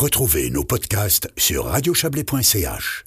Retrouvez nos podcasts sur radiochablais.ch.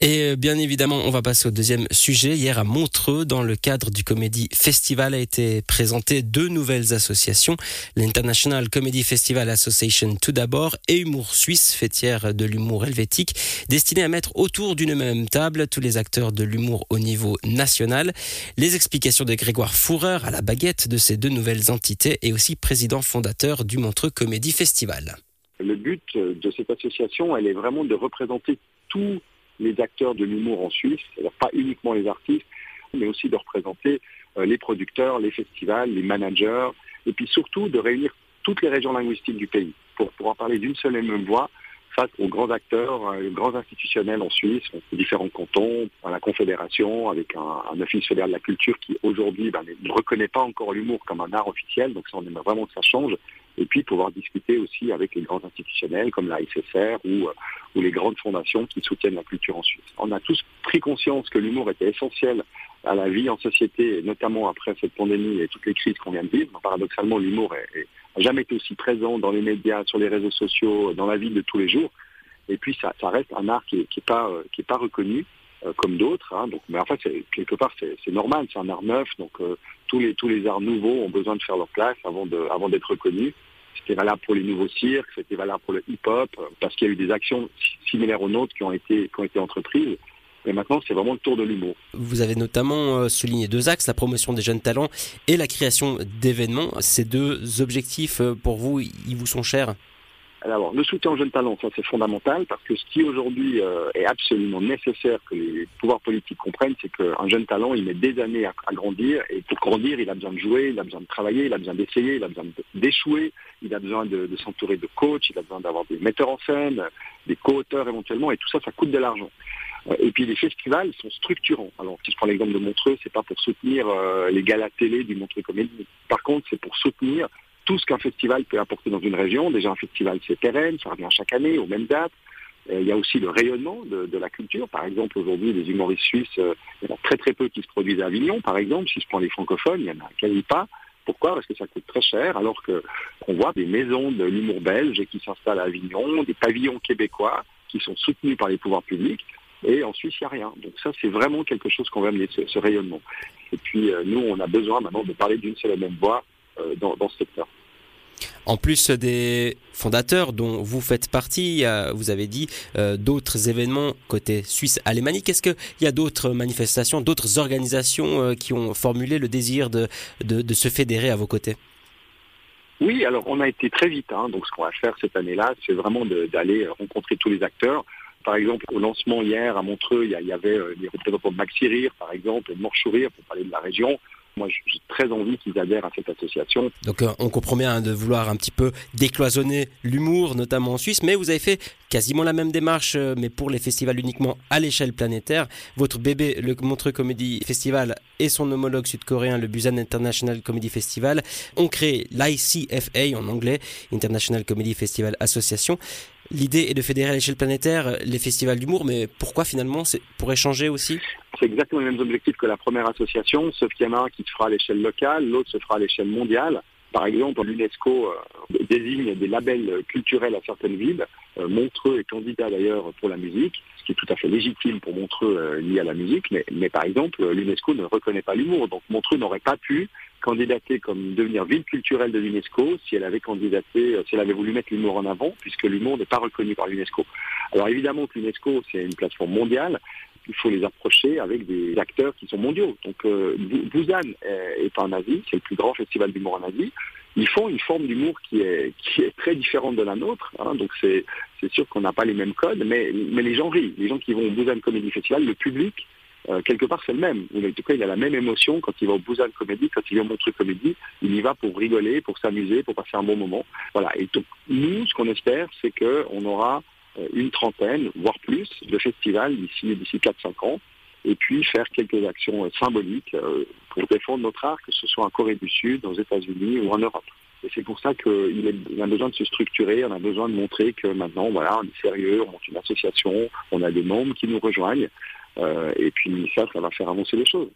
Et euh, bien évidemment, on va passer au deuxième sujet. Hier à Montreux, dans le cadre du Comedy Festival, a été présenté deux nouvelles associations. L'International Comedy Festival Association tout d'abord et Humour Suisse, fêtière de l'humour helvétique, destinée à mettre autour d'une même table tous les acteurs de l'humour au niveau national. Les explications de Grégoire Fourreur à la baguette de ces deux nouvelles entités et aussi président fondateur du Montreux Comedy Festival. Le but de cette association, elle est vraiment de représenter tous les acteurs de l'humour en Suisse, pas uniquement les artistes, mais aussi de représenter euh, les producteurs, les festivals, les managers, et puis surtout de réunir toutes les régions linguistiques du pays pour pouvoir parler d'une seule et même voix face aux grands acteurs, euh, aux grands institutionnels en Suisse, aux différents cantons, à la Confédération, avec un, office fédéral de la culture qui aujourd'hui ben, ne reconnaît pas encore l'humour comme un art officiel, donc ça on aimerait vraiment que ça change, et puis pouvoir discuter aussi avec les grands institutionnels comme la SSR ou, euh, ou les grandes fondations qui soutiennent la culture en Suisse. On a tous pris conscience que l'humour était essentiel à la vie en société, notamment après cette pandémie et toutes les crises qu'on vient de vivre. Paradoxalement, l'humour n'a jamais été aussi présent dans les médias, sur les réseaux sociaux, dans la vie de tous les jours. Et puis ça, reste un art qui n'est pas, euh, pas reconnu comme d'autres. Hein. donc, mais en fait, quelque part, c'est normal, c'est un art neuf. Donc tous les tous les arts nouveaux ont besoin de faire leur place avant de avant d'être reconnus. C'était valable pour les nouveaux cirques, c'était valable pour le hip-hop, parce qu'il y a eu des actions similaires aux nôtres qui ont été, qui ont été entreprises. Mais maintenant, c'est vraiment le tour de l'humour. Vous avez notamment euh, souligné deux axes, la promotion des jeunes talents et la création d'événements. Ces deux objectifs, euh, pour vous, ils vous sont chers? Alors, le soutien aux jeunes talents, ça c'est fondamental parce que ce qui aujourd'hui euh, est absolument nécessaire que les pouvoirs politiques comprennent, c'est qu'un jeune talent, il met des années à, grandir et pour grandir, il a besoin de jouer, il a besoin de travailler, il a besoin d'essayer, il a besoin d'échouer, il a besoin de, s'entourer de coachs, il a besoin d'avoir des metteurs en scène, des co-auteurs éventuellement et tout ça, ça coûte de l'argent. Euh, et puis les festivals sont structurants. Alors si je prends l'exemple de Montreux, c'est pas pour soutenir euh, les galas télé du Montreux Comédie. Par contre, c'est pour soutenir tout ce qu'un festival peut apporter dans une région. Déjà, un festival, c'est pérenne, ça revient chaque année, aux mêmes dates. Euh, il y a aussi le rayonnement de, la culture. Par exemple, aujourd'hui, les humoristes suisses, euh, il y en a très très peu qui se produisent à Avignon, par exemple. Si je prends les francophones, il n'y en a quasi pas. Pourquoi? Parce que ça coûte très cher, alors qu'on voit des maisons de l'humour belge qui s'installent à Avignon, des pavillons québécois qui sont soutenus par les pouvoirs publics. Et en Suisse, il n'y a rien. Donc ça, c'est vraiment quelque chose qu'on va amener, ce, rayonnement. Et puis, euh, nous, on a besoin maintenant de parler d'une seule et même voix dans, dans ce secteur. En plus des fondateurs dont vous faites partie, vous avez dit euh, d'autres événements côté suisse alémanique. Est-ce qu'il y a d'autres manifestations, d'autres organisations euh, qui ont formulé le désir de, de, se fédérer à vos côtés? Oui, alors on a été très vite. Hein. donc ce qu'on va faire cette année-là, c'est vraiment d'aller rencontrer tous les acteurs. Par exemple, au lancement hier à Montreux, il y, avait euh, les représentants de Maxi Rire, par exemple, et de Morchourir pour parler de la région. Moi, j'ai très envie qu'ils adhèrent à cette association. Donc, euh, on comprend bien hein, de vouloir un petit peu décloisonner l'humour, notamment en Suisse, mais vous avez fait quasiment la même démarche, euh, mais pour les festivals uniquement à l'échelle planétaire. Votre bébé, le Montreux Comedy Festival, et son homologue sud-coréen, le Busan International Comedy Festival, ont créé l'ICFA en anglais, International Comedy Festival Association. L'idée est de fédérer à l'échelle planétaire les festivals d'humour, mais pourquoi finalement c'est pour échanger aussi? C'est exactement les mêmes objectifs que la première association, sauf qu'il y en a un qui se fera à l'échelle locale, l'autre se fera à l'échelle mondiale. Par exemple, l'UNESCO euh, désigne des labels culturels à certaines villes. Euh, Montreux est candidat d'ailleurs pour la musique, ce qui est tout à fait légitime pour Montreux euh, lié à la musique, mais par exemple, l'UNESCO ne reconnaît pas l'humour. Donc Montreux n'aurait pas pu candidater comme devenir ville culturelle de l'UNESCO si elle avait candidaté, euh, si elle avait voulu mettre l'humour en avant, puisque l'humour n'est pas reconnu par l'UNESCO. Alors évidemment que l'UNESCO, c'est une plateforme mondiale, il faut les approcher avec des acteurs qui sont mondiaux. Donc euh, Busan est en Asie, c'est le plus grand festival d'humour en Asie. Ils font une forme d'humour qui est, qui est très différente de la nôtre. Hein. donc c'est sûr qu'on n'a pas les mêmes codes, mais, mais les gens rient. Les gens qui vont au Busan Comedy Festival, le public euh, quelque part c'est le même. En tout cas, il a la même émotion quand il va au Busan Comédie, quand il vient au Montreux Comédie. Il y va pour rigoler, pour s'amuser, pour passer un bon moment. Voilà. Et donc, nous, ce qu'on espère, c'est qu'on aura euh, une trentaine, voire plus, de festivals d'ici d'ici 4-5 ans, et puis faire quelques actions euh, symboliques pour défendre notre art, que ce soit en Corée du Sud, aux États-Unis ou en Europe. Et c'est pour ça qu'il a besoin de se structurer, on a besoin de montrer que maintenant, voilà, on est sérieux, on monte une association, on a des membres qui nous rejoignent. Euh, et puis ça, ça va faire avancer les choses.